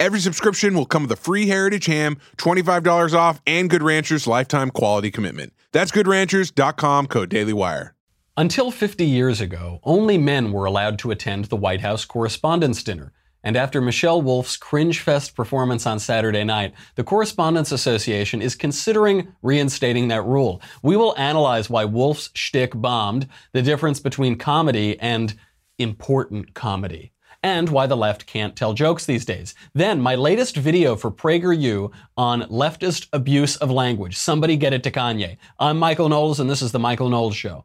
Every subscription will come with a free Heritage ham, $25 off, and Good Ranchers lifetime quality commitment. That's goodranchers.com, code DailyWire. Until 50 years ago, only men were allowed to attend the White House Correspondents' Dinner. And after Michelle Wolf's cringe fest performance on Saturday night, the Correspondents Association is considering reinstating that rule. We will analyze why Wolf's shtick bombed, the difference between comedy and important comedy, and why the left can't tell jokes these days. Then, my latest video for PragerU on leftist abuse of language. Somebody get it to Kanye. I'm Michael Knowles, and this is The Michael Knowles Show.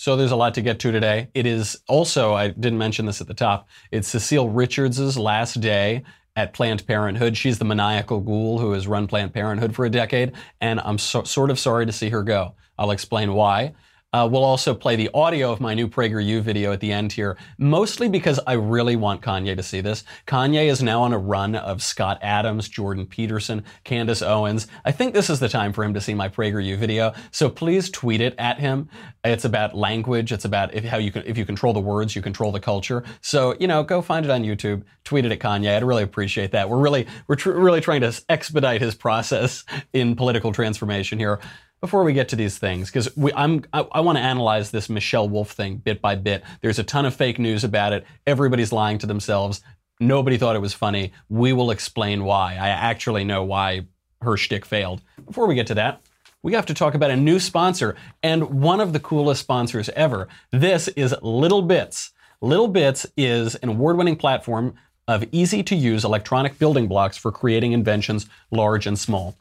So there's a lot to get to today. It is also, I didn't mention this at the top, it's Cecile Richards' last day at Planned Parenthood. She's the maniacal ghoul who has run Planned Parenthood for a decade, and I'm so, sort of sorry to see her go. I'll explain why. Uh, we'll also play the audio of my new PragerU video at the end here, mostly because I really want Kanye to see this. Kanye is now on a run of Scott Adams, Jordan Peterson, Candace Owens. I think this is the time for him to see my PragerU video, so please tweet it at him. It's about language. It's about if, how you can, if you control the words, you control the culture. So you know, go find it on YouTube, tweet it at Kanye. I'd really appreciate that. We're really we're tr- really trying to expedite his process in political transformation here before we get to these things, because I'm I, I want to analyze this Michelle Wolf thing bit by bit. There's a ton of fake news about it. Everybody's lying to themselves. Nobody thought it was funny. We will explain why. I actually know why her shtick failed. Before we get to that, we have to talk about a new sponsor and one of the coolest sponsors ever. This is Little Bits. Little Bits is an award-winning platform of easy to use electronic building blocks for creating inventions large and small.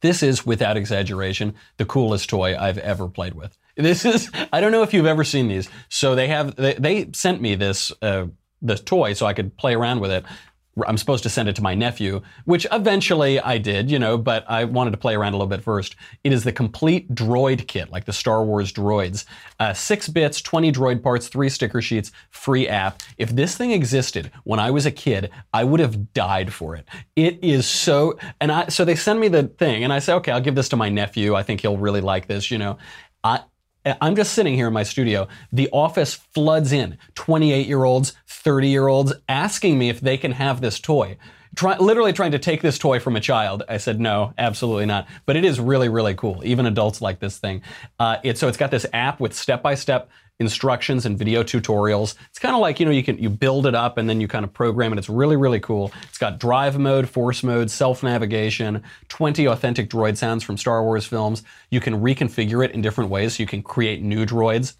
This is, without exaggeration, the coolest toy I've ever played with. This is, I don't know if you've ever seen these. So they have, they, they sent me this, uh, this toy so I could play around with it. I'm supposed to send it to my nephew, which eventually I did, you know, but I wanted to play around a little bit first. It is the complete droid kit, like the Star Wars droids. Uh, six bits, 20 droid parts, three sticker sheets, free app. If this thing existed when I was a kid, I would have died for it. It is so, and I, so they send me the thing, and I say, okay, I'll give this to my nephew. I think he'll really like this, you know. I, Uh, I'm just sitting here in my studio. The office floods in 28 year olds, 30 year olds asking me if they can have this toy. Try, literally trying to take this toy from a child. I said, no, absolutely not. But it is really, really cool. Even adults like this thing. Uh, it, so it's got this app with step by step instructions and video tutorials. It's kind of like, you know, you can you build it up and then you kind of program it. It's really, really cool. It's got drive mode, force mode, self-navigation, 20 authentic droid sounds from Star Wars films. You can reconfigure it in different ways. So you can create new droids.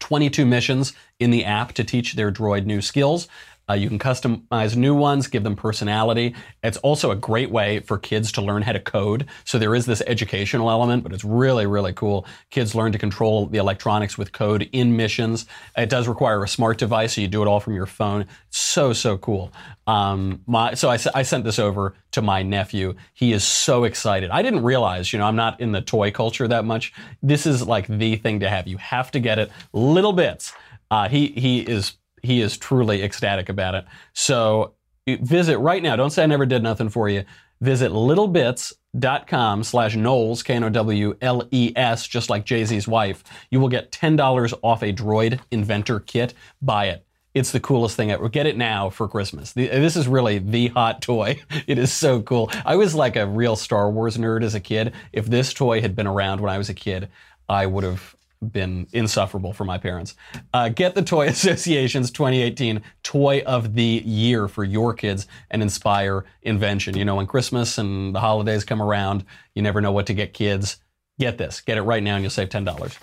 22 missions in the app to teach their droid new skills. Uh, you can customize new ones, give them personality. It's also a great way for kids to learn how to code. So there is this educational element, but it's really, really cool. Kids learn to control the electronics with code in missions. It does require a smart device, so you do it all from your phone. So, so cool. Um, my, so I, I sent this over to my nephew. He is so excited. I didn't realize, you know, I'm not in the toy culture that much. This is like the thing to have. You have to get it little bits. Uh, he he is he is truly ecstatic about it. So visit right now. Don't say I never did nothing for you. Visit littlebits.com slash Knowles, K-N-O-W-L-E-S, just like Jay-Z's wife. You will get $10 off a Droid Inventor Kit. Buy it. It's the coolest thing ever. Get it now for Christmas. This is really the hot toy. It is so cool. I was like a real Star Wars nerd as a kid. If this toy had been around when I was a kid, I would have been insufferable for my parents. Uh, get the Toy Association's 2018 Toy of the Year for your kids and inspire invention. You know, when Christmas and the holidays come around, you never know what to get kids. Get this. Get it right now and you'll save $10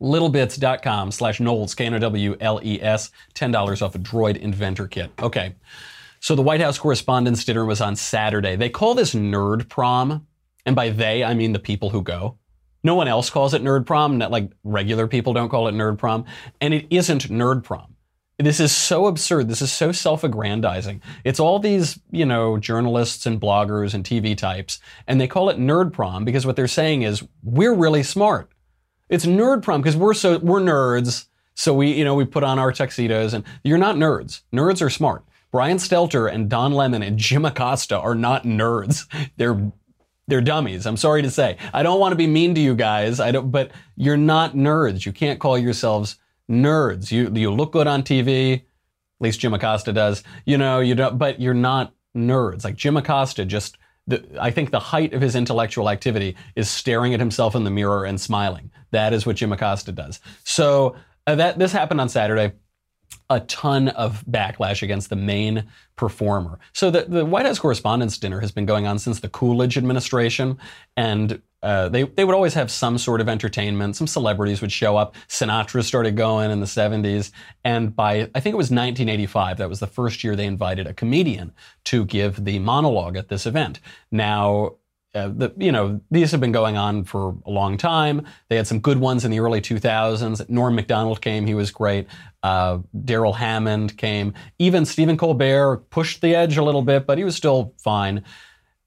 littlebits.com slash Knowles, K-N-O-W-L-E-S, $10 off a Droid Inventor Kit. Okay. So the White House Correspondents' Dinner was on Saturday. They call this Nerd Prom. And by they, I mean the people who go. No one else calls it Nerd Prom. Not like regular people don't call it Nerd Prom. And it isn't Nerd Prom. This is so absurd. This is so self-aggrandizing. It's all these, you know, journalists and bloggers and TV types, and they call it Nerd Prom because what they're saying is we're really smart. It's nerd prom because we're so we're nerds. So we, you know, we put on our tuxedos and you're not nerds. Nerds are smart. Brian Stelter and Don Lemon and Jim Acosta are not nerds. They're they're dummies. I'm sorry to say. I don't want to be mean to you guys. I don't but you're not nerds. You can't call yourselves nerds. You you look good on TV. At least Jim Acosta does. You know, you don't but you're not nerds. Like Jim Acosta just the, I think the height of his intellectual activity is staring at himself in the mirror and smiling. That is what Jim Acosta does. So uh, that this happened on Saturday. A ton of backlash against the main performer. So the, the White House Correspondents' Dinner has been going on since the Coolidge administration, and uh, they they would always have some sort of entertainment. Some celebrities would show up. Sinatra started going in the 70s, and by I think it was 1985, that was the first year they invited a comedian to give the monologue at this event. Now. Uh, the, you know, these have been going on for a long time. They had some good ones in the early 2000s. Norm Macdonald came; he was great. Uh, Darrell Hammond came. Even Stephen Colbert pushed the edge a little bit, but he was still fine.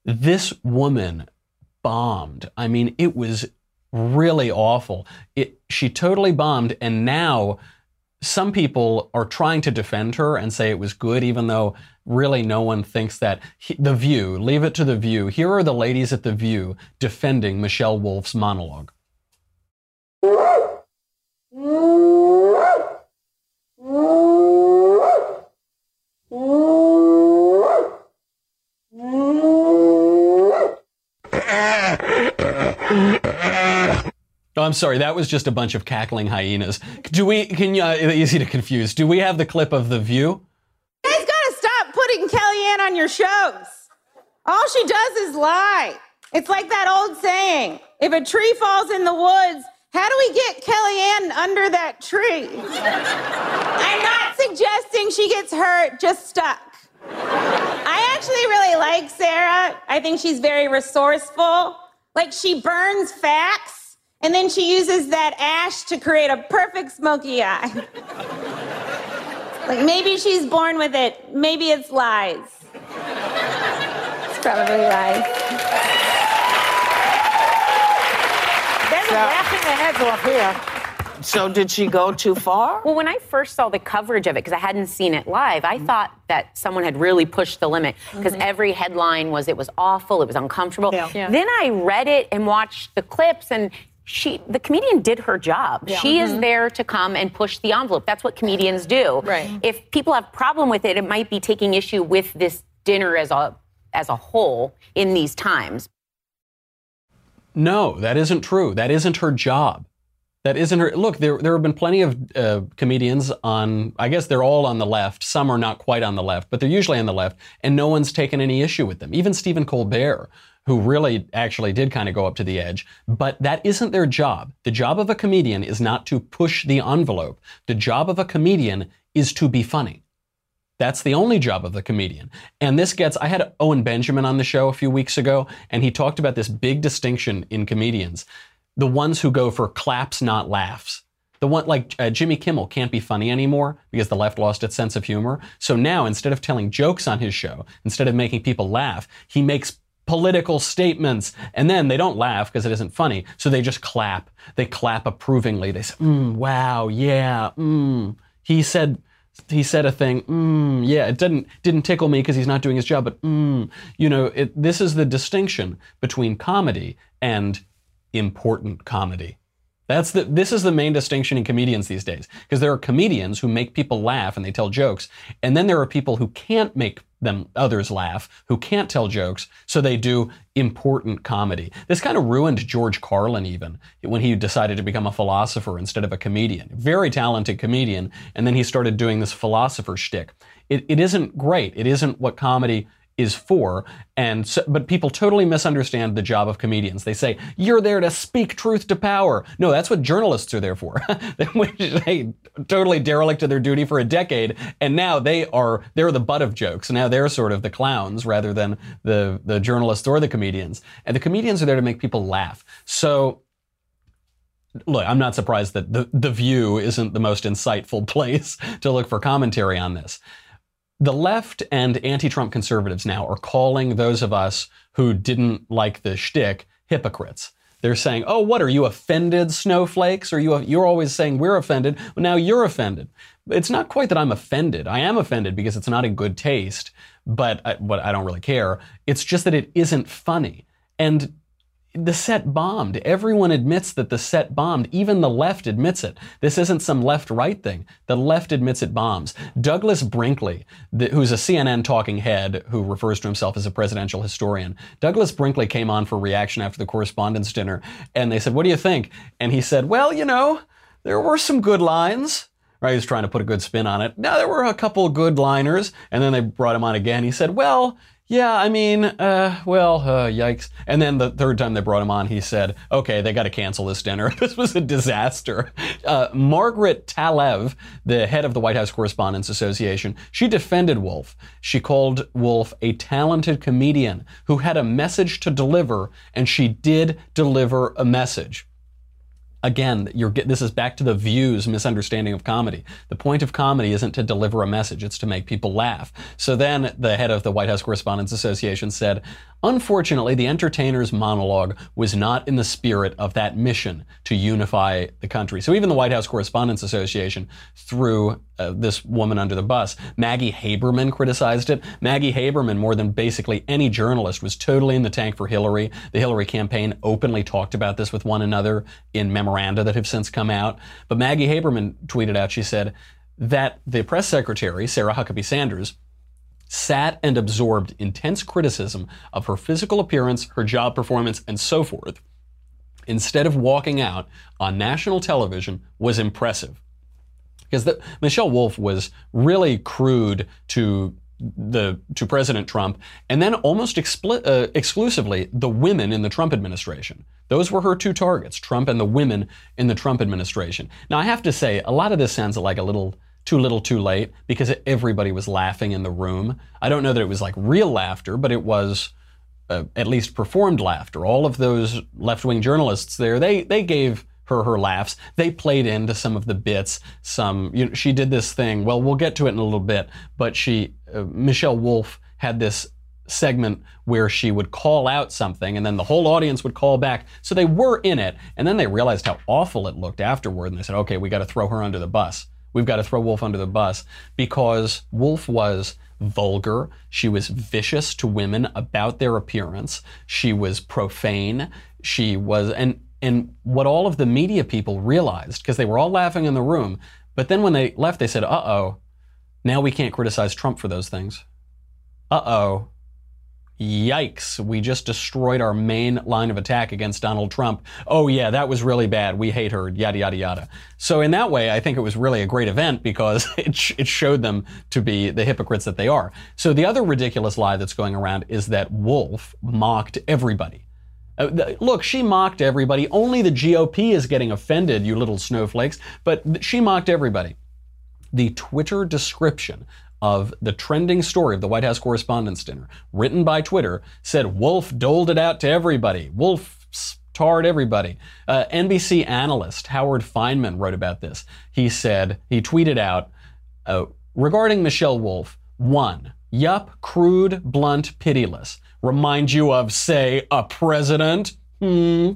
This woman bombed. I mean, it was really awful. It, she totally bombed, and now some people are trying to defend her and say it was good, even though really no one thinks that. He, the View, leave it to The View. Here are the ladies at The View defending Michelle Wolf's monologue. Oh, I'm sorry. That was just a bunch of cackling hyenas. Do we? Can you? Uh, easy to confuse. Do we have the clip of the view? You guys gotta stop putting Kellyanne on your shows. All she does is lie. It's like that old saying: if a tree falls in the woods, how do we get Kellyanne under that tree? I'm not suggesting she gets hurt, just stuck. I actually really like Sarah. I think she's very resourceful. Like she burns facts and then she uses that ash to create a perfect smoky eye. like maybe she's born with it, maybe it's lies. It's probably lies. They're so, laughing their heads off here. So did she go too far? Well, when I first saw the coverage of it, because I hadn't seen it live, I mm-hmm. thought that someone had really pushed the limit because mm-hmm. every headline was it was awful, it was uncomfortable. Yeah. Yeah. Then I read it and watched the clips, and she the comedian did her job. Yeah. She mm-hmm. is there to come and push the envelope. That's what comedians do. Right. If people have problem with it, it might be taking issue with this dinner as a as a whole in these times. No, that isn't true. That isn't her job. That isn't her. Look, there there have been plenty of uh, comedians on. I guess they're all on the left. Some are not quite on the left, but they're usually on the left, and no one's taken any issue with them. Even Stephen Colbert, who really actually did kind of go up to the edge. But that isn't their job. The job of a comedian is not to push the envelope. The job of a comedian is to be funny. That's the only job of the comedian. And this gets, I had Owen Benjamin on the show a few weeks ago, and he talked about this big distinction in comedians the ones who go for claps, not laughs. The one like uh, Jimmy Kimmel can't be funny anymore because the left lost its sense of humor. So now instead of telling jokes on his show, instead of making people laugh, he makes political statements. And then they don't laugh because it isn't funny. So they just clap. They clap approvingly. They say, mm, wow, yeah, mm. He said, he said a thing, mm, yeah, it didn't, didn't tickle me because he's not doing his job, but mm. you know, it, this is the distinction between comedy and important comedy. That's the this is the main distinction in comedians these days because there are comedians who make people laugh and they tell jokes and then there are people who can't make them others laugh who can't tell jokes so they do important comedy. This kind of ruined George Carlin even when he decided to become a philosopher instead of a comedian. Very talented comedian and then he started doing this philosopher shtick. It, it isn't great. It isn't what comedy is for. And so, but people totally misunderstand the job of comedians. They say you're there to speak truth to power. No, that's what journalists are there for. they totally derelict of their duty for a decade, and now they are they're the butt of jokes. Now they're sort of the clowns rather than the the journalists or the comedians. And the comedians are there to make people laugh. So look, I'm not surprised that the, the View isn't the most insightful place to look for commentary on this. The left and anti-Trump conservatives now are calling those of us who didn't like the shtick hypocrites. They're saying, "Oh, what are you offended, snowflakes? Are you? You're always saying we're offended. Well, now you're offended." It's not quite that I'm offended. I am offended because it's not in good taste, but I, but I don't really care. It's just that it isn't funny. And the set bombed. Everyone admits that the set bombed. Even the left admits it. This isn't some left right thing. The left admits it bombs. Douglas Brinkley, the, who's a CNN talking head who refers to himself as a presidential historian, Douglas Brinkley came on for reaction after the correspondents' dinner and they said, What do you think? And he said, Well, you know, there were some good lines. Right, he was trying to put a good spin on it. Now there were a couple good liners, and then they brought him on again. He said, "Well, yeah, I mean, uh, well, uh, yikes. And then the third time they brought him on, he said, okay, they got to cancel this dinner. this was a disaster. Uh, Margaret Talev, the head of the White House Correspondents Association, she defended Wolf. She called Wolf a talented comedian who had a message to deliver, and she did deliver a message again, you're this is back to the views misunderstanding of comedy. The point of comedy isn't to deliver a message; it's to make people laugh. So then, the head of the White House Correspondents Association said, Unfortunately, the entertainer's monologue was not in the spirit of that mission to unify the country. So even the White House Correspondents Association threw uh, this woman under the bus. Maggie Haberman criticized it. Maggie Haberman, more than basically any journalist, was totally in the tank for Hillary. The Hillary campaign openly talked about this with one another in memoranda that have since come out. But Maggie Haberman tweeted out, she said, that the press secretary, Sarah Huckabee Sanders, sat and absorbed intense criticism of her physical appearance, her job performance, and so forth, instead of walking out on national television was impressive. Because the, Michelle Wolf was really crude to the to President Trump, and then almost expli- uh, exclusively the women in the Trump administration. Those were her two targets: Trump and the women in the Trump administration. Now, I have to say, a lot of this sounds like a little too Little Too Late because everybody was laughing in the room. I don't know that it was like real laughter, but it was uh, at least performed laughter. All of those left wing journalists there, they, they gave her her laughs. They played into some of the bits. Some, you know, she did this thing. Well, we'll get to it in a little bit, but she, uh, Michelle Wolf had this segment where she would call out something and then the whole audience would call back. So they were in it. And then they realized how awful it looked afterward. And they said, okay, we got to throw her under the bus. We've got to throw Wolf under the bus because Wolf was vulgar. She was vicious to women about their appearance. She was profane. She was, and, and what all of the media people realized, because they were all laughing in the room, but then when they left, they said, uh oh, now we can't criticize Trump for those things. Uh oh, Yikes, we just destroyed our main line of attack against Donald Trump. Oh, yeah, that was really bad. We hate her, yada, yada, yada. So, in that way, I think it was really a great event because it, sh- it showed them to be the hypocrites that they are. So, the other ridiculous lie that's going around is that Wolf mocked everybody. Uh, look, she mocked everybody. Only the GOP is getting offended, you little snowflakes, but she mocked everybody. The Twitter description of the trending story of the White House Correspondents' Dinner, written by Twitter, said Wolf doled it out to everybody. Wolf tarred everybody. Uh, NBC analyst Howard Fineman wrote about this. He said, he tweeted out, uh, regarding Michelle Wolf, one, yup, crude, blunt, pitiless. Remind you of, say, a president? Hmm.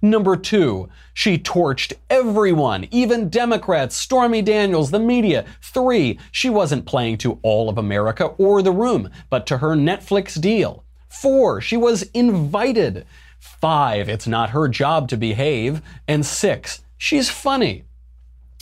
Number two, she torched everyone, even Democrats, Stormy Daniels, the media. Three, she wasn't playing to all of America or the room, but to her Netflix deal. Four, she was invited. Five, it's not her job to behave. And six, she's funny.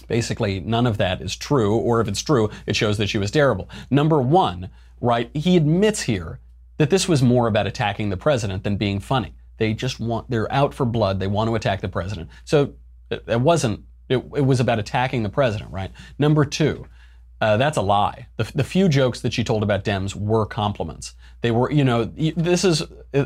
Basically, none of that is true, or if it's true, it shows that she was terrible. Number one, right, he admits here that this was more about attacking the president than being funny. They just want, they're out for blood. They want to attack the president. So it, it wasn't, it, it was about attacking the president, right? Number two, uh, that's a lie. The, the few jokes that she told about Dems were compliments. They were, you know, this is,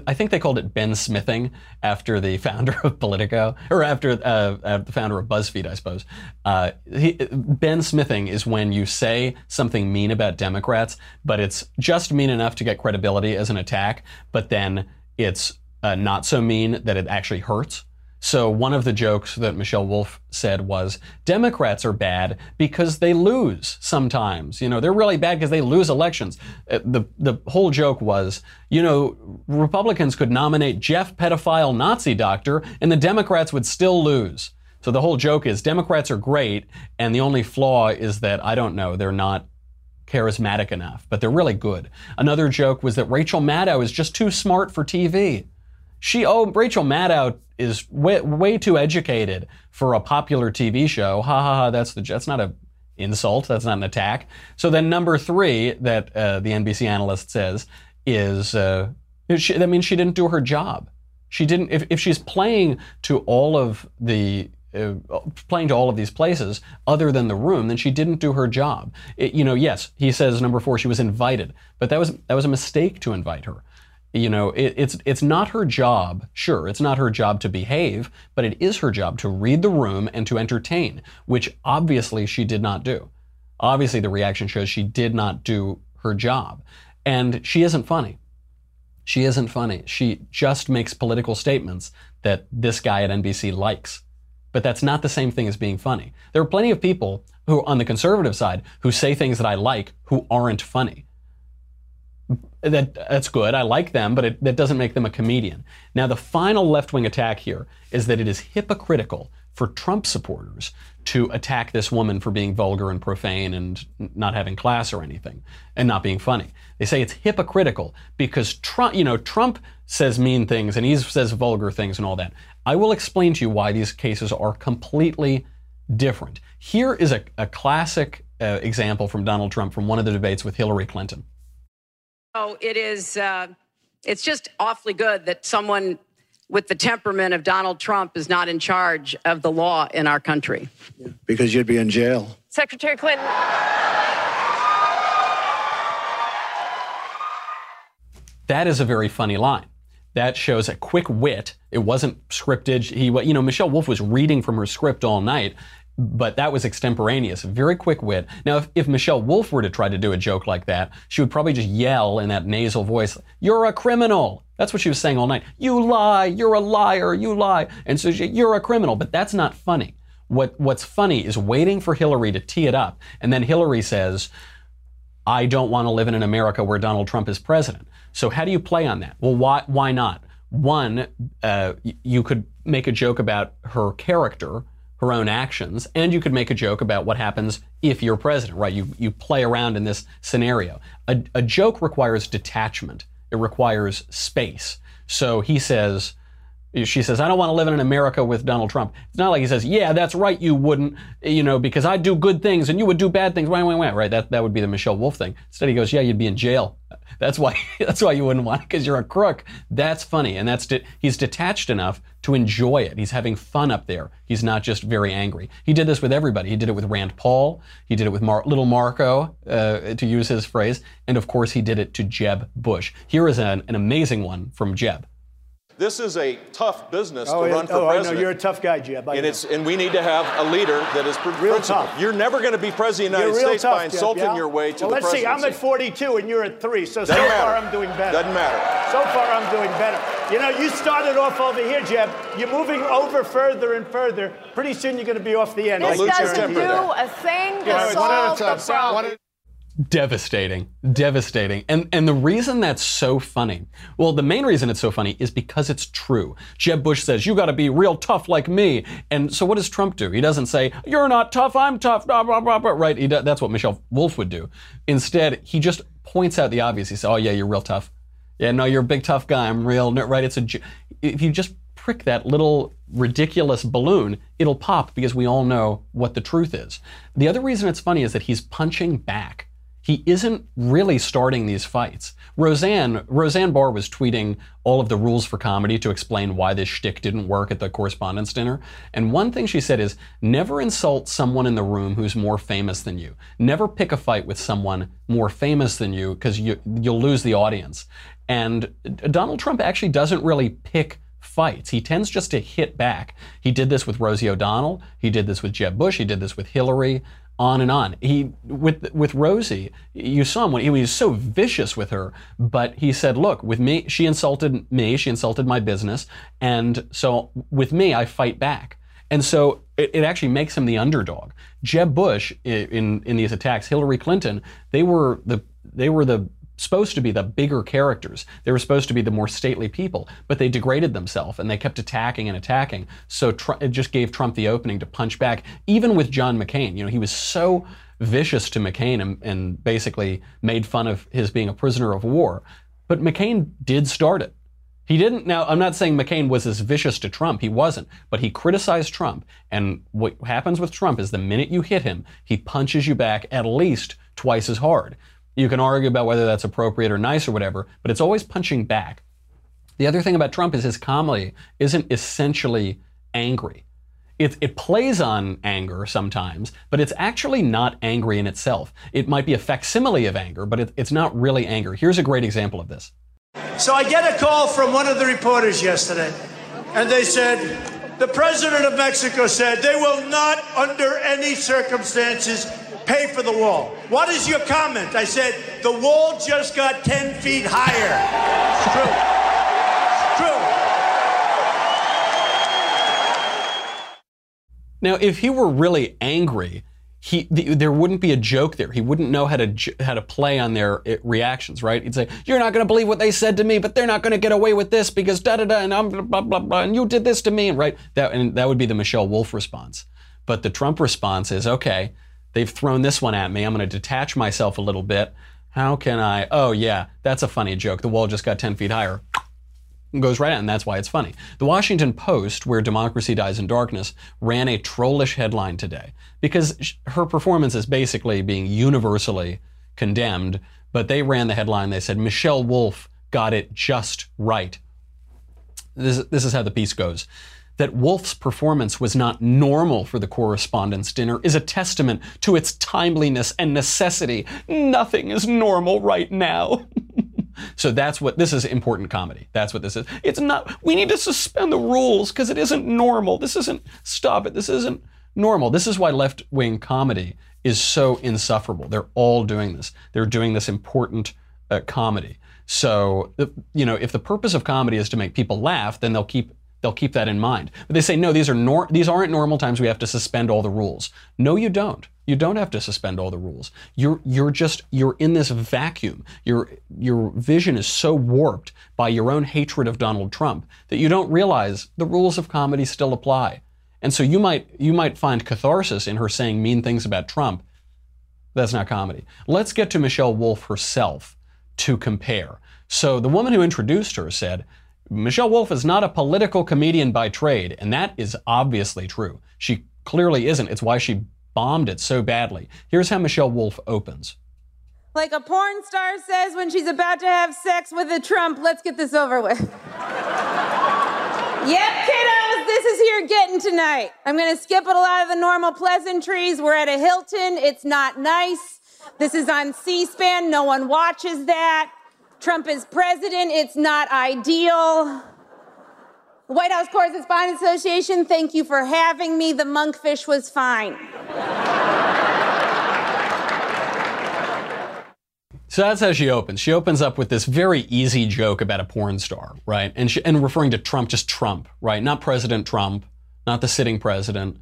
I think they called it Ben Smithing after the founder of Politico, or after uh, uh, the founder of BuzzFeed, I suppose. Uh, he, ben Smithing is when you say something mean about Democrats, but it's just mean enough to get credibility as an attack, but then it's uh, not so mean that it actually hurts. So one of the jokes that Michelle Wolf said was Democrats are bad because they lose sometimes. You know, they're really bad because they lose elections. Uh, the the whole joke was, you know, Republicans could nominate Jeff pedophile Nazi doctor and the Democrats would still lose. So the whole joke is Democrats are great and the only flaw is that I don't know, they're not charismatic enough, but they're really good. Another joke was that Rachel Maddow is just too smart for TV. She, oh, Rachel Maddow is way, way too educated for a popular TV show. Ha ha ha, that's the, that's not a insult. That's not an attack. So then number three that uh, the NBC analyst says is, uh, she, that means she didn't do her job. She didn't, if, if she's playing to all of the uh, playing to all of these places other than the room, then she didn't do her job. It, you know, yes, he says number four, she was invited, but that was that was a mistake to invite her you know, it, it's it's not her job. Sure, it's not her job to behave, but it is her job to read the room and to entertain, which obviously she did not do. Obviously, the reaction shows she did not do her job, and she isn't funny. She isn't funny. She just makes political statements that this guy at NBC likes. But that's not the same thing as being funny. There are plenty of people who, on the conservative side, who say things that I like who aren't funny that that's good. I like them, but it, that doesn't make them a comedian. Now, the final left wing attack here is that it is hypocritical for Trump supporters to attack this woman for being vulgar and profane and not having class or anything and not being funny. They say it's hypocritical because Trump, you know, Trump says mean things and he says vulgar things and all that. I will explain to you why these cases are completely different. Here is a, a classic uh, example from Donald Trump from one of the debates with Hillary Clinton. Oh, it is. Uh, it's just awfully good that someone with the temperament of Donald Trump is not in charge of the law in our country. Yeah, because you'd be in jail. Secretary Clinton. That is a very funny line. That shows a quick wit. It wasn't scripted. He, you know, Michelle Wolf was reading from her script all night, but that was extemporaneous, very quick wit. Now, if, if Michelle Wolf were to try to do a joke like that, she would probably just yell in that nasal voice, You're a criminal. That's what she was saying all night. You lie, you're a liar, you lie. And so she, you're a criminal, but that's not funny. What, what's funny is waiting for Hillary to tee it up. And then Hillary says, I don't want to live in an America where Donald Trump is president. So how do you play on that? Well, why, why not? One, uh, you could make a joke about her character, her own actions, and you could make a joke about what happens if you're president, right? You, you play around in this scenario. A, a joke requires detachment. It requires space. So he says, she says, I don't want to live in an America with Donald Trump. It's not like he says, yeah, that's right, you wouldn't, you know, because I do good things and you would do bad things. Wah, wah, wah, right? That, that would be the Michelle Wolf thing. Instead, he goes, yeah, you'd be in jail. That's why, that's why you wouldn't want it, because you're a crook. That's funny. And that's, de- he's detached enough to enjoy it. He's having fun up there. He's not just very angry. He did this with everybody. He did it with Rand Paul. He did it with Mar- little Marco, uh, to use his phrase. And of course, he did it to Jeb Bush. Here is an, an amazing one from Jeb. This is a tough business oh, to run yeah. for oh, president. I know you're a tough guy, Jeb. I and know. it's and we need to have a leader that is pr- real principled. tough. You're never going to be president of the United States tough, by insulting Jeb, yeah? your way to well, the let's presidency. see. I'm at 42 and you're at three, so Doesn't so matter. far I'm doing better. Doesn't matter. So far I'm doing better. You know, you started off over here, Jeb. You're moving over further and further. Pretty soon you're going to be off the end. This lose your doesn't do there. a thing to Yeah, one at a solve the time. problem. Devastating, devastating. And and the reason that's so funny, well, the main reason it's so funny is because it's true. Jeb Bush says, you gotta be real tough like me. And so what does Trump do? He doesn't say, you're not tough, I'm tough, blah, blah, blah, blah, right? He do, that's what Michelle Wolf would do. Instead, he just points out the obvious. He says, oh yeah, you're real tough. Yeah, no, you're a big tough guy. I'm real, right? It's a if you just prick that little ridiculous balloon, it'll pop because we all know what the truth is. The other reason it's funny is that he's punching back he isn't really starting these fights. Roseanne, Roseanne Barr was tweeting all of the rules for comedy to explain why this shtick didn't work at the correspondents' dinner. And one thing she said is never insult someone in the room who's more famous than you. Never pick a fight with someone more famous than you because you, you'll lose the audience. And Donald Trump actually doesn't really pick fights. He tends just to hit back. He did this with Rosie O'Donnell. He did this with Jeb Bush. He did this with Hillary on and on. He with with Rosie, you saw him when he was so vicious with her, but he said, "Look, with me, she insulted me, she insulted my business, and so with me, I fight back." And so it, it actually makes him the underdog. Jeb Bush in in these attacks, Hillary Clinton, they were the they were the supposed to be the bigger characters. They were supposed to be the more stately people, but they degraded themselves and they kept attacking and attacking. So Tr- it just gave Trump the opening to punch back, even with John McCain. You know, he was so vicious to McCain and, and basically made fun of his being a prisoner of war. But McCain did start it. He didn't. Now, I'm not saying McCain was as vicious to Trump. He wasn't. But he criticized Trump. And what happens with Trump is the minute you hit him, he punches you back at least twice as hard. You can argue about whether that's appropriate or nice or whatever, but it's always punching back. The other thing about Trump is his comedy isn't essentially angry. It, it, plays on anger sometimes, but it's actually not angry in itself. It might be a facsimile of anger, but it, it's not really anger. Here's a great example of this. So I get a call from one of the reporters yesterday, and they said, The president of Mexico said they will not, under any circumstances, pay for the wall. What is your comment? I said, the wall just got 10 feet higher. It's true. It's true. Now, if he were really angry, he the, there wouldn't be a joke there. He wouldn't know how to how to play on their it, reactions, right? He'd say, "You're not going to believe what they said to me, but they're not going to get away with this because da da da and I'm blah blah blah and you did this to me," right? That and that would be the Michelle Wolf response. But the Trump response is, "Okay, They've thrown this one at me. I'm going to detach myself a little bit. How can I? Oh, yeah, that's a funny joke. The wall just got 10 feet higher. goes right out, and that's why it's funny. The Washington Post, where democracy dies in darkness, ran a trollish headline today because her performance is basically being universally condemned. But they ran the headline. They said, Michelle Wolf got it just right. This, this is how the piece goes that Wolf's performance was not normal for the correspondents' dinner is a testament to its timeliness and necessity. Nothing is normal right now. so that's what this is important comedy. That's what this is. It's not, we need to suspend the rules because it isn't normal. This isn't, stop it, this isn't normal. This is why left wing comedy is so insufferable. They're all doing this. They're doing this important uh, comedy. So, you know, if the purpose of comedy is to make people laugh, then they'll keep they'll keep that in mind. But they say, no, these are nor- these aren't normal times. We have to suspend all the rules. No, you don't. You don't have to suspend all the rules. You're you're just you're in this vacuum. Your your vision is so warped by your own hatred of Donald Trump that you don't realize the rules of comedy still apply. And so you might you might find catharsis in her saying mean things about Trump. That's not comedy. Let's get to Michelle Wolf herself to compare. So the woman who introduced her said, Michelle Wolf is not a political comedian by trade, and that is obviously true. She clearly isn't. It's why she bombed it so badly. Here's how Michelle Wolf opens. Like a porn star says when she's about to have sex with a Trump, let's get this over with. yep, kiddos, this is here getting tonight. I'm gonna skip a lot of the normal pleasantries. We're at a Hilton, it's not nice. This is on C SPAN, no one watches that. Trump is president. It's not ideal. White House Correspondents Association, thank you for having me. The monkfish was fine. So that's how she opens. She opens up with this very easy joke about a porn star, right? And, she, and referring to Trump, just Trump, right? Not President Trump, not the sitting president,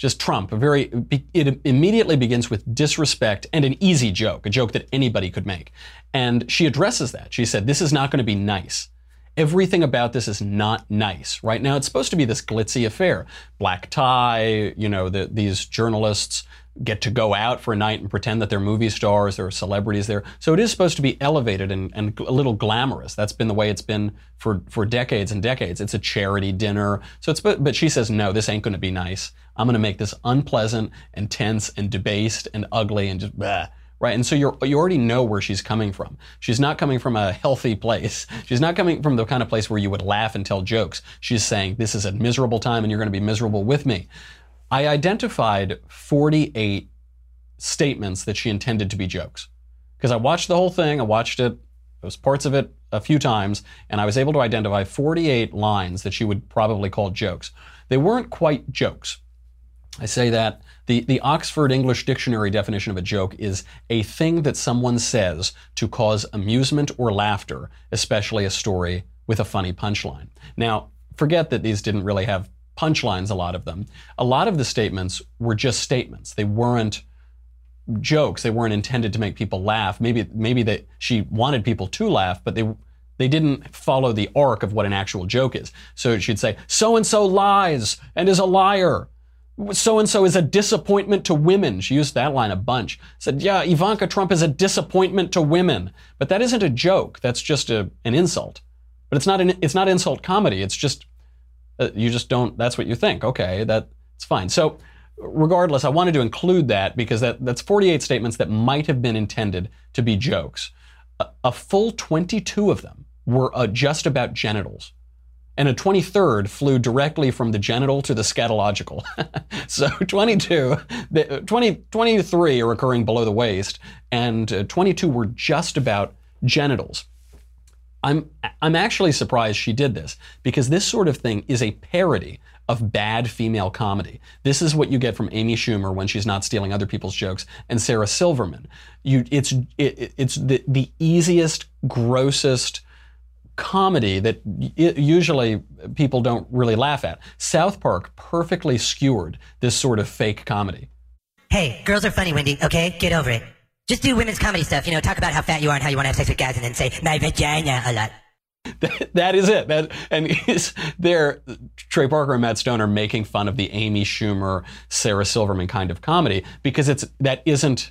just Trump. A very, it immediately begins with disrespect and an easy joke, a joke that anybody could make. And she addresses that. She said, This is not going to be nice. Everything about this is not nice. Right now, it's supposed to be this glitzy affair. Black tie, you know, the, these journalists get to go out for a night and pretend that they're movie stars, are celebrities there. So it is supposed to be elevated and, and a little glamorous. That's been the way it's been for, for decades and decades. It's a charity dinner. So it's, but, but she says, no, this ain't going to be nice. I'm going to make this unpleasant and tense and debased and ugly and just blah right? And so you you already know where she's coming from. She's not coming from a healthy place. She's not coming from the kind of place where you would laugh and tell jokes. She's saying, this is a miserable time and you're going to be miserable with me. I identified 48 statements that she intended to be jokes. Because I watched the whole thing, I watched it, those parts of it a few times, and I was able to identify 48 lines that she would probably call jokes. They weren't quite jokes. I say that the, the Oxford English Dictionary definition of a joke is a thing that someone says to cause amusement or laughter, especially a story with a funny punchline. Now, forget that these didn't really have punchlines, a lot of them. A lot of the statements were just statements. They weren't jokes. They weren't intended to make people laugh. Maybe maybe that she wanted people to laugh, but they they didn't follow the arc of what an actual joke is. So she'd say, so and so lies and is a liar so and so is a disappointment to women. She used that line a bunch. Said, yeah, Ivanka Trump is a disappointment to women. But that isn't a joke. That's just a, an insult. But it's not an, it's not insult comedy. It's just you just don't. That's what you think. Okay, that's fine. So regardless, I wanted to include that because that, that's 48 statements that might have been intended to be jokes. A, a full 22 of them were uh, just about genitals and a 23rd flew directly from the genital to the scatological. so 22, 20, 23 are occurring below the waist, and uh, 22 were just about genitals. I'm, I'm actually surprised she did this because this sort of thing is a parody of bad female comedy. This is what you get from Amy Schumer when she's not stealing other people's jokes and Sarah Silverman. You, it's, it, it's the, the easiest, grossest, comedy that usually people don't really laugh at. South Park perfectly skewered this sort of fake comedy. Hey, girls are funny, Wendy, okay? Get over it. Just do women's comedy stuff, you know, talk about how fat you are and how you want to have sex with guys and then say, my vagina a lot. That, that is it. That and is there. Trey Parker and Matt Stone are making fun of the Amy Schumer, Sarah Silverman kind of comedy because it's that isn't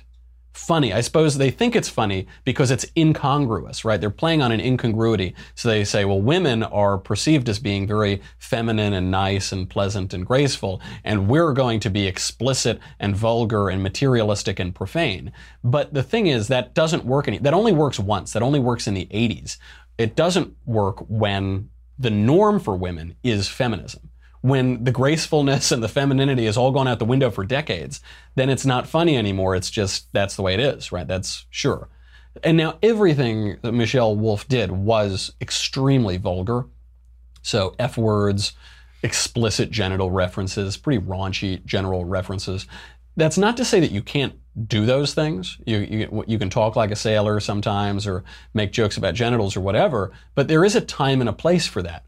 funny. I suppose they think it's funny because it's incongruous, right? They're playing on an incongruity. So they say, well, women are perceived as being very feminine and nice and pleasant and graceful, and we're going to be explicit and vulgar and materialistic and profane. But the thing is, that doesn't work any, that only works once. That only works in the 80s. It doesn't work when the norm for women is feminism when the gracefulness and the femininity has all gone out the window for decades, then it's not funny anymore. It's just that's the way it is, right? That's sure. And now everything that Michelle Wolf did was extremely vulgar. So F words, explicit genital references, pretty raunchy general references. That's not to say that you can't do those things. You, you, you can talk like a sailor sometimes or make jokes about genitals or whatever, but there is a time and a place for that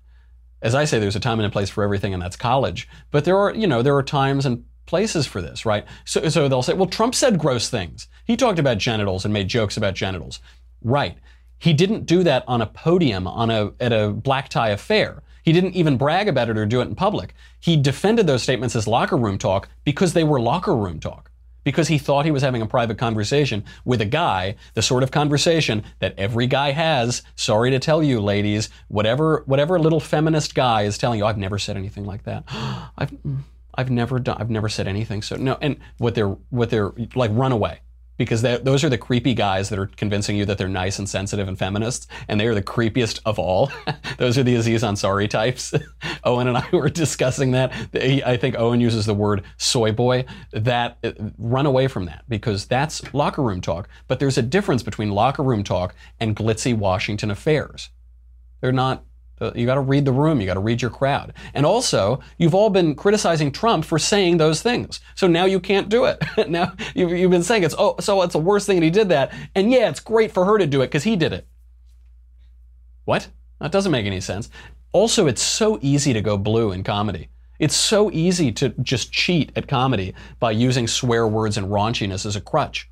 as I say, there's a time and a place for everything, and that's college. But there are, you know, there are times and places for this, right? So, so they'll say, well, Trump said gross things. He talked about genitals and made jokes about genitals. Right. He didn't do that on a podium on a, at a black tie affair. He didn't even brag about it or do it in public. He defended those statements as locker room talk because they were locker room talk because he thought he was having a private conversation with a guy, the sort of conversation that every guy has. Sorry to tell you, ladies, whatever whatever little feminist guy is telling you, I've never said anything like that. I've I've never done I've never said anything so no and what they're what they're like run away because those are the creepy guys that are convincing you that they're nice and sensitive and feminists, and they are the creepiest of all. those are the Aziz Ansari types. Owen and I were discussing that. I think Owen uses the word soy boy. That run away from that because that's locker room talk. But there's a difference between locker room talk and glitzy Washington affairs. They're not Uh, you got to read the room. You got to read your crowd. And also, you've all been criticizing Trump for saying those things. So now you can't do it. now you've, you've been saying it's oh, so it's the worst thing that he did that. And yeah, it's great for her to do it because he did it. What? That doesn't make any sense. Also, it's so easy to go blue in comedy. It's so easy to just cheat at comedy by using swear words and raunchiness as a crutch.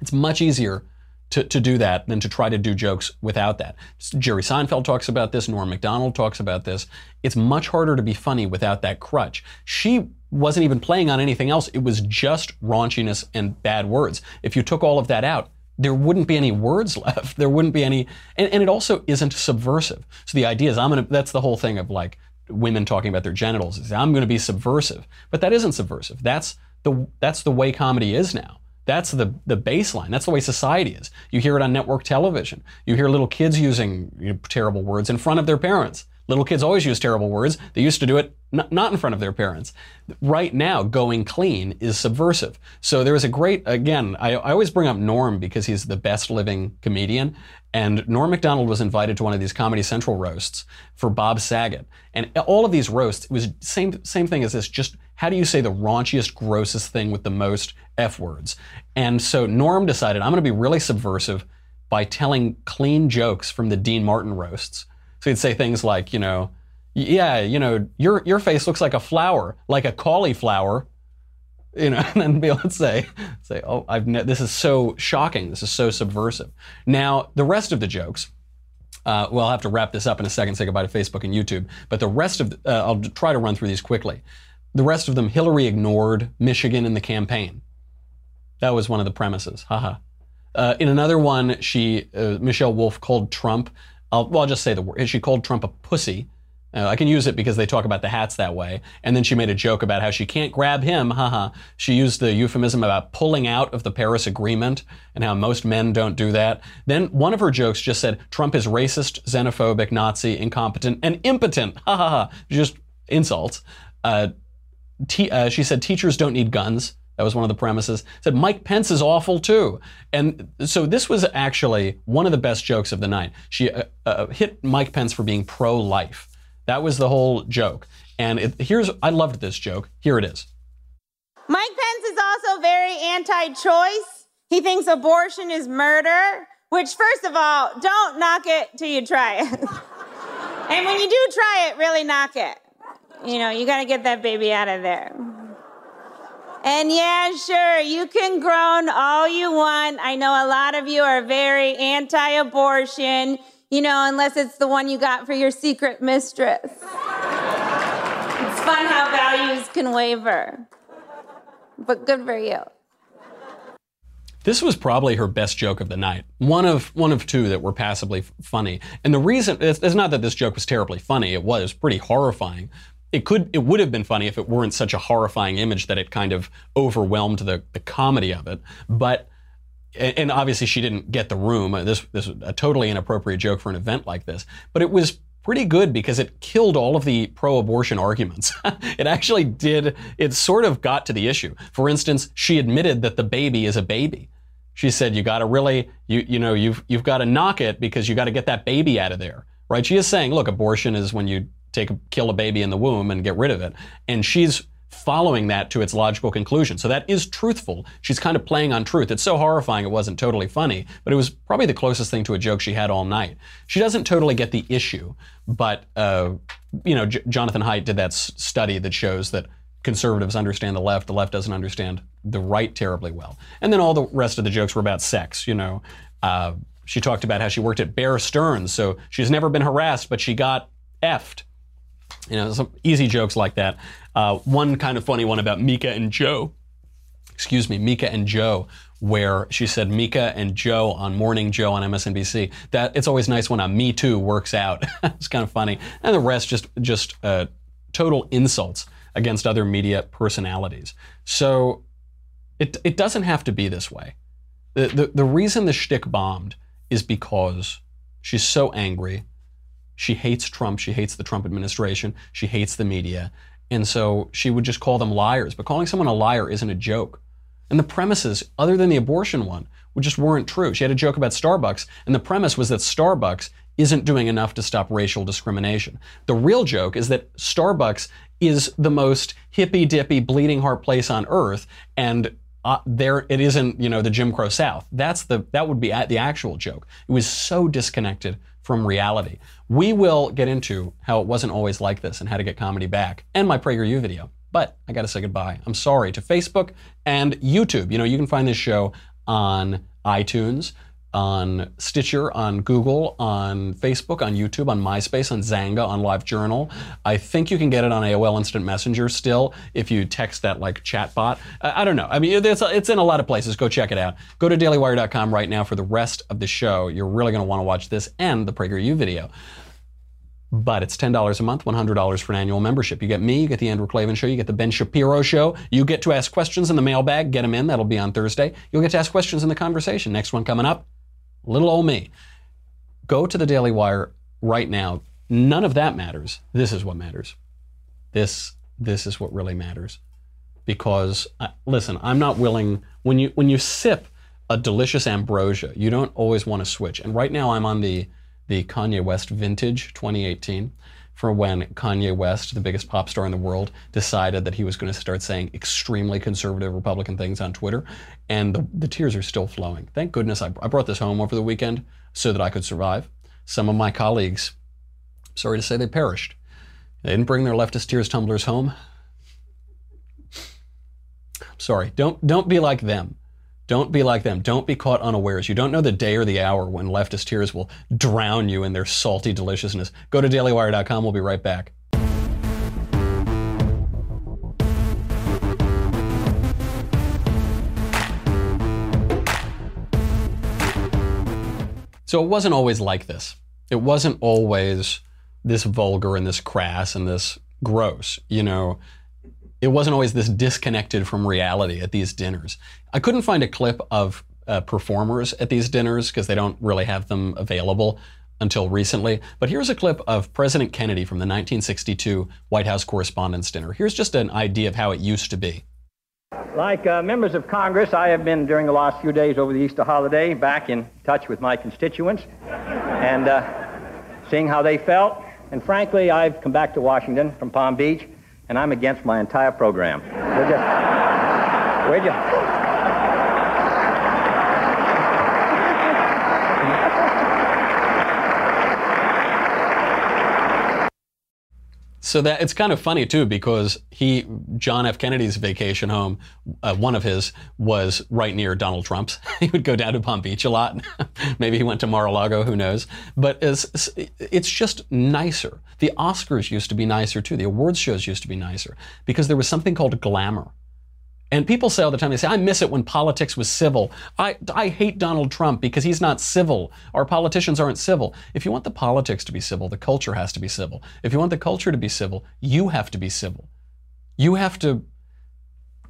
It's much easier to, to do that than to try to do jokes without that. Jerry Seinfeld talks about this, Norm MacDonald talks about this. It's much harder to be funny without that crutch. She wasn't even playing on anything else. It was just raunchiness and bad words. If you took all of that out, there wouldn't be any words left. There wouldn't be any, and, and it also isn't subversive. So the idea is I'm gonna, that's the whole thing of like women talking about their genitals is I'm gonna be subversive. But that isn't subversive. That's the, that's the way comedy is now. That's the, the baseline. That's the way society is. You hear it on network television. You hear little kids using you know, terrible words in front of their parents. Little kids always use terrible words. They used to do it n- not in front of their parents. Right now, going clean is subversive. So there is a great, again, I, I always bring up Norm because he's the best living comedian. And Norm MacDonald was invited to one of these Comedy Central roasts for Bob Saget. And all of these roasts, it was same, same thing as this, just how do you say the raunchiest, grossest thing with the most F words? And so Norm decided, I'm going to be really subversive by telling clean jokes from the Dean Martin roasts. So he'd say things like, you know, yeah, you know, your your face looks like a flower, like a cauliflower, you know, and then be able to say, say, oh, I've ne- this is so shocking, this is so subversive. Now, the rest of the jokes, uh, well, I'll have to wrap this up in a second, say goodbye to Facebook and YouTube. But the rest of, the, uh, I'll try to run through these quickly. The rest of them, Hillary ignored Michigan in the campaign. That was one of the premises. Haha. Uh, in another one, she uh, Michelle Wolf called Trump. I'll, well, I'll just say the word. She called Trump a pussy. Uh, I can use it because they talk about the hats that way. And then she made a joke about how she can't grab him. Haha. She used the euphemism about pulling out of the Paris Agreement and how most men don't do that. Then one of her jokes just said Trump is racist, xenophobic, Nazi, incompetent, and impotent. Ha ha ha. Just insults. Uh, te- uh, she said teachers don't need guns. That was one of the premises. Said Mike Pence is awful too. And so this was actually one of the best jokes of the night. She uh, uh, hit Mike Pence for being pro life. That was the whole joke. And it, here's, I loved this joke. Here it is. Mike Pence is also very anti choice. He thinks abortion is murder, which, first of all, don't knock it till you try it. and when you do try it, really knock it. You know, you got to get that baby out of there. And yeah, sure, you can groan all you want. I know a lot of you are very anti abortion, you know, unless it's the one you got for your secret mistress. it's fun how values can waver. But good for you. This was probably her best joke of the night. One of one of two that were passably funny. And the reason it's, it's not that this joke was terribly funny. It was pretty horrifying it could it would have been funny if it weren't such a horrifying image that it kind of overwhelmed the, the comedy of it. But and obviously she didn't get the room. Uh, this this was a totally inappropriate joke for an event like this. But it was pretty good because it killed all of the pro-abortion arguments. It actually did it sort of got to the issue. For instance she admitted that the baby is a baby. She said you got to really you you know you've you've got to knock it because you got to get that baby out of there. Right? She is saying look abortion is when you take a, kill a baby in the womb and get rid of it. And she's following that to its logical conclusion. So that is truthful. She's kind of playing on truth. It's so horrifying it wasn't totally funny, but it was probably the closest thing to a joke she had all night. She doesn't totally get the issue, but uh, you know, J- Jonathan Haidt did that s- study that shows that conservatives understand the left, the left doesn't understand the right terribly well. And then all the rest of the jokes were about sex. You know, uh, she talked about how she worked at Bear Stearns, so she's never been harassed, but she got effed. You know, some easy jokes like that. Uh, one kind of funny one about Mika and Joe. Excuse me, Mika and Joe, where she said Mika and Joe on Morning Joe on MSNBC. That it's always nice when a Me Too works out. it's kind of funny, and the rest just just uh, total insults against other media personalities. So it it doesn't have to be this way. The the, the reason the shtick bombed is because she's so angry she hates Trump. She hates the Trump administration. She hates the media. And so she would just call them liars. But calling someone a liar isn't a joke. And the premises, other than the abortion one, just weren't true. She had a joke about Starbucks, and the premise was that Starbucks isn't doing enough to stop racial discrimination. The real joke is that Starbucks is the most hippy dippy, bleeding heart place on earth, and uh, there it isn't, you know, the Jim Crow South. That's the that would be the actual joke. It was so disconnected from reality. We will get into how it wasn't always like this and how to get comedy back, and my PragerU video. But I got to say goodbye. I'm sorry to Facebook and YouTube. You know, you can find this show on iTunes, on Stitcher, on Google, on Facebook, on YouTube, on MySpace, on Xanga, on LiveJournal. I think you can get it on AOL Instant Messenger still if you text that like chatbot. I, I don't know. I mean, it's, it's in a lot of places. Go check it out. Go to dailywire.com right now for the rest of the show. You're really going to want to watch this and the PragerU video. But it's $10 a month, $100 for an annual membership. You get me, you get the Andrew Klavan Show, you get the Ben Shapiro Show. You get to ask questions in the mailbag, get them in, that'll be on Thursday. You'll get to ask questions in the conversation. Next one coming up, little old me. Go to the Daily Wire right now. None of that matters. This is what matters. This, this is what really matters. Because, uh, listen, I'm not willing, when you, when you sip a delicious ambrosia, you don't always want to switch. And right now I'm on the, the Kanye West Vintage 2018 for when Kanye West, the biggest pop star in the world, decided that he was going to start saying extremely conservative Republican things on Twitter. And the, the tears are still flowing. Thank goodness I, I brought this home over the weekend so that I could survive. Some of my colleagues, sorry to say, they perished. They didn't bring their leftist tears tumblers home. Sorry, don't, don't be like them. Don't be like them. Don't be caught unawares. You don't know the day or the hour when leftist tears will drown you in their salty deliciousness. Go to dailywire.com. We'll be right back. So it wasn't always like this. It wasn't always this vulgar and this crass and this gross. You know, it wasn't always this disconnected from reality at these dinners. I couldn't find a clip of uh, performers at these dinners because they don't really have them available until recently. But here's a clip of President Kennedy from the 1962 White House Correspondents' Dinner. Here's just an idea of how it used to be. Like uh, members of Congress, I have been during the last few days over the Easter holiday back in touch with my constituents and uh, seeing how they felt. And frankly, I've come back to Washington from Palm Beach and I'm against my entire program. We're just, we're just, So that it's kind of funny too because he John F. Kennedy's vacation home, uh, one of his was right near Donald Trump's. he would go down to Palm Beach a lot. Maybe he went to Mar-a-Lago, who knows? But it's, it's just nicer. The Oscars used to be nicer too. The awards shows used to be nicer because there was something called glamour. And people say all the time, they say, I miss it when politics was civil. I, I hate Donald Trump because he's not civil. Our politicians aren't civil. If you want the politics to be civil, the culture has to be civil. If you want the culture to be civil, you have to be civil. You have to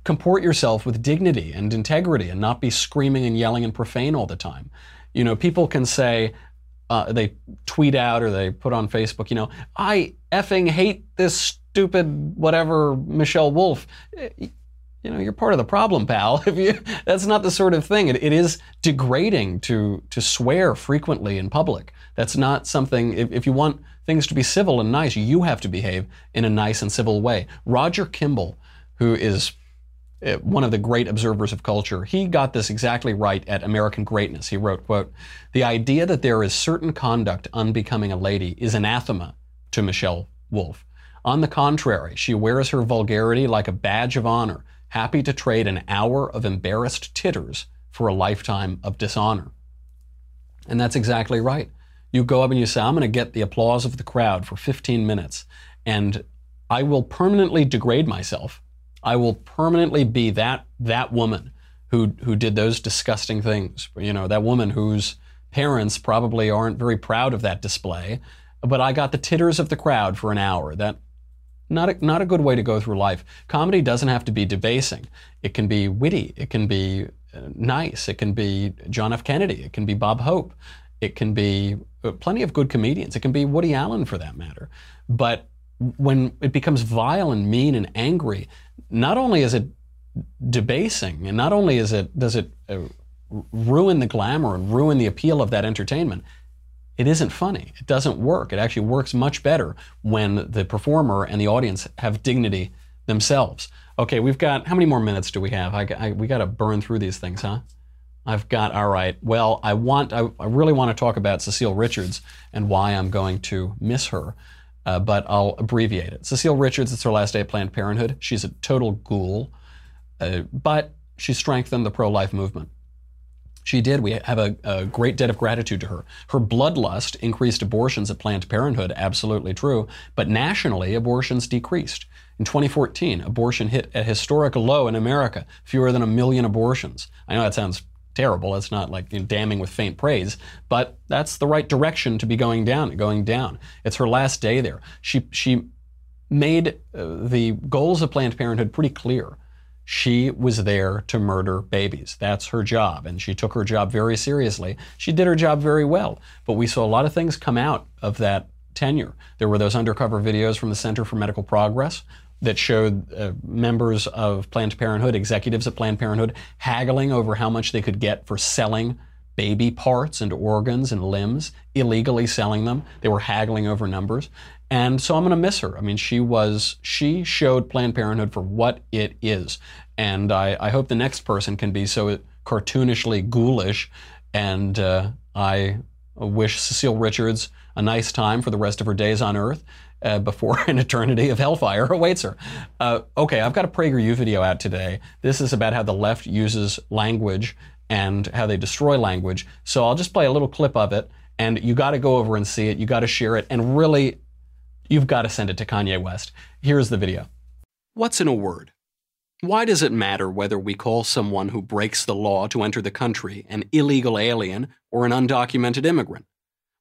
comport yourself with dignity and integrity and not be screaming and yelling and profane all the time. You know, people can say, uh, they tweet out or they put on Facebook, you know, I effing hate this stupid whatever Michelle Wolf you know, you're part of the problem, pal. If you, that's not the sort of thing. It, it is degrading to to swear frequently in public. That's not something. If, if you want things to be civil and nice, you have to behave in a nice and civil way. Roger Kimball, who is uh, one of the great observers of culture, he got this exactly right at American Greatness. He wrote, quote, "The idea that there is certain conduct unbecoming a lady is anathema to Michelle Wolf. On the contrary, she wears her vulgarity like a badge of honor." Happy to trade an hour of embarrassed titters for a lifetime of dishonor. And that's exactly right. You go up and you say, I'm going to get the applause of the crowd for 15 minutes, and I will permanently degrade myself. I will permanently be that, that woman who, who did those disgusting things. You know, that woman whose parents probably aren't very proud of that display, but I got the titters of the crowd for an hour. That not a, not a good way to go through life. Comedy doesn't have to be debasing. It can be witty. It can be uh, nice. It can be John F. Kennedy. It can be Bob Hope. It can be uh, plenty of good comedians. It can be Woody Allen for that matter. But when it becomes vile and mean and angry, not only is it debasing, and not only is it does it uh, ruin the glamour and ruin the appeal of that entertainment, it isn't funny. It doesn't work. It actually works much better when the performer and the audience have dignity themselves. Okay, we've got, how many more minutes do we have? I, I, we got to burn through these things, huh? I've got, all right, well, I want, I, I really want to talk about Cecile Richards and why I'm going to miss her, uh, but I'll abbreviate it. Cecile Richards, it's her last day at Planned Parenthood. She's a total ghoul, uh, but she strengthened the pro life movement. She did. We have a, a, great debt of gratitude to her. Her bloodlust increased abortions at Planned Parenthood, absolutely true, but nationally, abortions decreased. In 2014, abortion hit a historic low in America, fewer than a million abortions. I know that sounds terrible. It's not like you know, damning with faint praise, but that's the right direction to be going down, going down. It's her last day there. She, she made uh, the goals of Planned Parenthood pretty clear. She was there to murder babies. That's her job. And she took her job very seriously. She did her job very well. But we saw a lot of things come out of that tenure. There were those undercover videos from the Center for Medical Progress that showed uh, members of Planned Parenthood, executives at Planned Parenthood, haggling over how much they could get for selling baby parts and organs and limbs, illegally selling them. They were haggling over numbers. And so I'm going to miss her. I mean, she was, she showed Planned Parenthood for what it is. And I, I hope the next person can be so cartoonishly ghoulish. And uh, I wish Cecile Richards a nice time for the rest of her days on Earth. Uh, before an eternity of hellfire awaits her. Uh, okay, I've got a PragerU video out today. This is about how the left uses language and how they destroy language. So I'll just play a little clip of it, and you got to go over and see it. You got to share it, and really You've got to send it to Kanye West. Here's the video. What's in a word? Why does it matter whether we call someone who breaks the law to enter the country an illegal alien or an undocumented immigrant?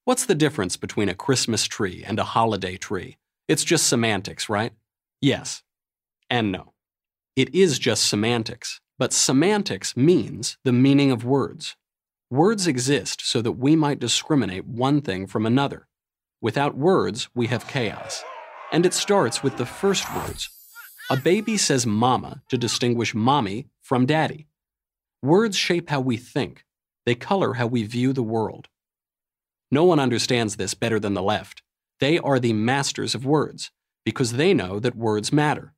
What's the difference between a Christmas tree and a holiday tree? It's just semantics, right? Yes. And no. It is just semantics, but semantics means the meaning of words. Words exist so that we might discriminate one thing from another. Without words, we have chaos. And it starts with the first words. A baby says mama to distinguish mommy from daddy. Words shape how we think, they color how we view the world. No one understands this better than the left. They are the masters of words because they know that words matter.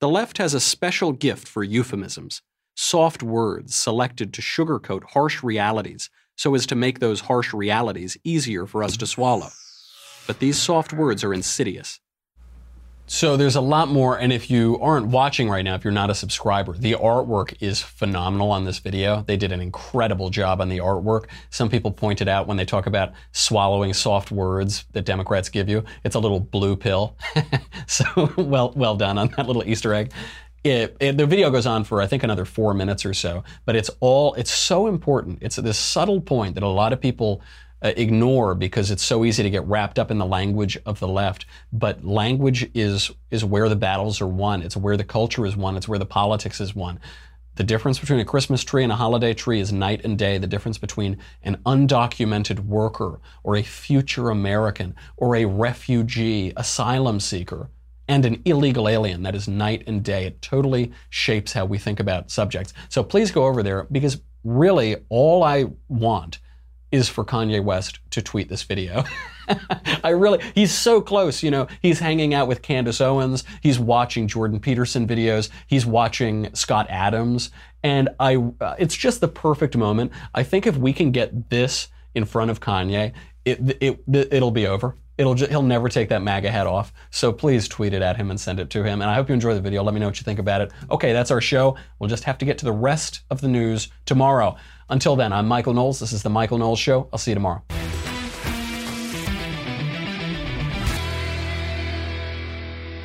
The left has a special gift for euphemisms, soft words selected to sugarcoat harsh realities so as to make those harsh realities easier for us to swallow. But these soft words are insidious. So there's a lot more, and if you aren't watching right now, if you're not a subscriber, the artwork is phenomenal on this video. They did an incredible job on the artwork. Some people pointed out when they talk about swallowing soft words that Democrats give you, it's a little blue pill. so well, well done on that little Easter egg. It, it, the video goes on for I think another four minutes or so, but it's all it's so important. It's this subtle point that a lot of people uh, ignore because it's so easy to get wrapped up in the language of the left. But language is is where the battles are won. It's where the culture is won. It's where the politics is won. The difference between a Christmas tree and a holiday tree is night and day. The difference between an undocumented worker or a future American or a refugee, asylum seeker and an illegal alien. That is night and day. It totally shapes how we think about subjects. So please go over there because really all I want is for Kanye West to tweet this video. I really, he's so close, you know. He's hanging out with Candace Owens. He's watching Jordan Peterson videos. He's watching Scott Adams. And I, uh, it's just the perfect moment. I think if we can get this in front of Kanye, it, it, it, it'll be over. It'll just, he'll never take that MAGA hat off. So please tweet it at him and send it to him. And I hope you enjoy the video. Let me know what you think about it. Okay, that's our show. We'll just have to get to the rest of the news tomorrow. Until then, I'm Michael Knowles. This is The Michael Knowles Show. I'll see you tomorrow.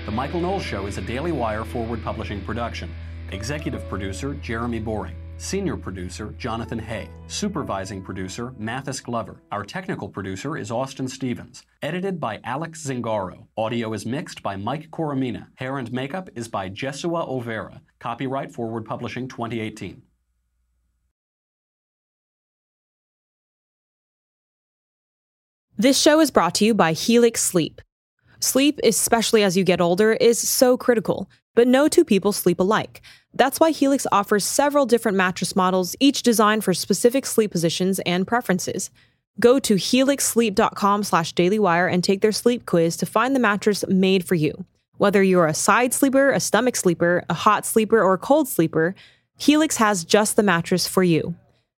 The Michael Knowles Show is a Daily Wire forward publishing production. Executive producer Jeremy Boring. Senior producer, Jonathan Hay. Supervising producer, Mathis Glover. Our technical producer is Austin Stevens. Edited by Alex Zingaro. Audio is mixed by Mike Coromina. Hair and makeup is by Jesua Olvera. Copyright Forward Publishing 2018. This show is brought to you by Helix Sleep. Sleep, especially as you get older, is so critical, but no two people sleep alike. That's why Helix offers several different mattress models, each designed for specific sleep positions and preferences. Go to helixsleep.com slash dailywire and take their sleep quiz to find the mattress made for you. Whether you're a side sleeper, a stomach sleeper, a hot sleeper, or a cold sleeper, Helix has just the mattress for you.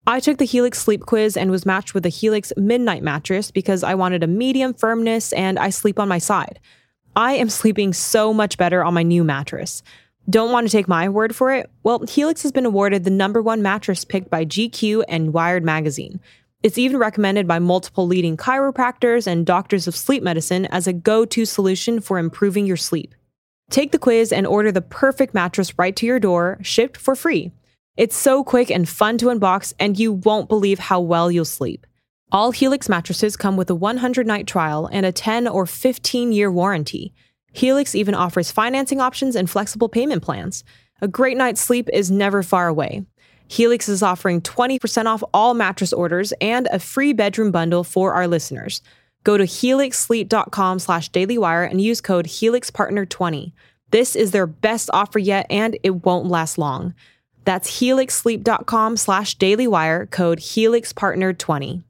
I took the Helix sleep quiz and was matched with the Helix Midnight mattress because I wanted a medium firmness and I sleep on my side. I am sleeping so much better on my new mattress. Don't want to take my word for it? Well, Helix has been awarded the number one mattress picked by GQ and Wired Magazine. It's even recommended by multiple leading chiropractors and doctors of sleep medicine as a go to solution for improving your sleep. Take the quiz and order the perfect mattress right to your door, shipped for free. It's so quick and fun to unbox, and you won't believe how well you'll sleep. All Helix mattresses come with a 100 night trial and a 10 or 15 year warranty. Helix even offers financing options and flexible payment plans. A great night's sleep is never far away. Helix is offering 20% off all mattress orders and a free bedroom bundle for our listeners. Go to helixsleep.com slash dailywire and use code HelixPartner20. This is their best offer yet, and it won't last long. That's helixsleep.com slash dailywire, code HelixPartner20.